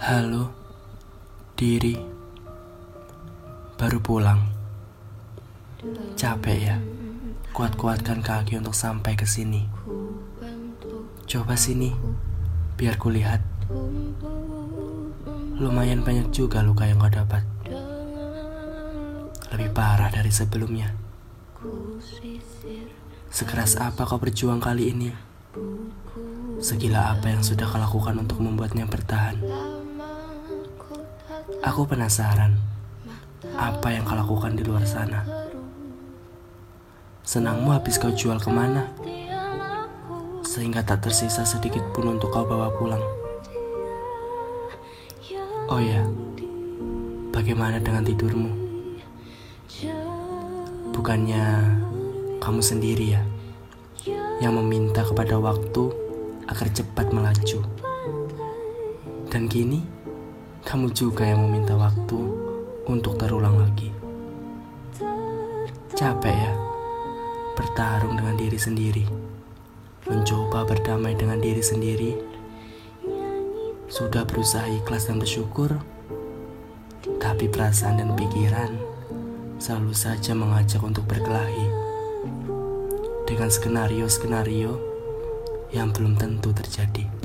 Halo, diri. Baru pulang. Capek ya? Kuat-kuatkan kaki untuk sampai ke sini. Coba sini, biar kulihat. Lumayan banyak juga luka yang kau dapat. Lebih parah dari sebelumnya. Sekeras apa kau berjuang kali ini? Segila apa yang sudah kau lakukan untuk membuatnya bertahan? Aku penasaran, apa yang kau lakukan di luar sana? Senangmu habis kau jual ke mana? Sehingga tak tersisa sedikit pun untuk kau bawa pulang. Oh ya, bagaimana dengan tidurmu? Bukannya kamu sendiri ya yang meminta kepada waktu agar cepat melaju. Dan kini, kamu juga yang meminta waktu untuk terulang lagi. Capek ya, bertarung dengan diri sendiri, mencoba berdamai dengan diri sendiri. Sudah berusaha ikhlas dan bersyukur, tapi perasaan dan pikiran selalu saja mengajak untuk berkelahi dengan skenario-skenario yang belum tentu terjadi.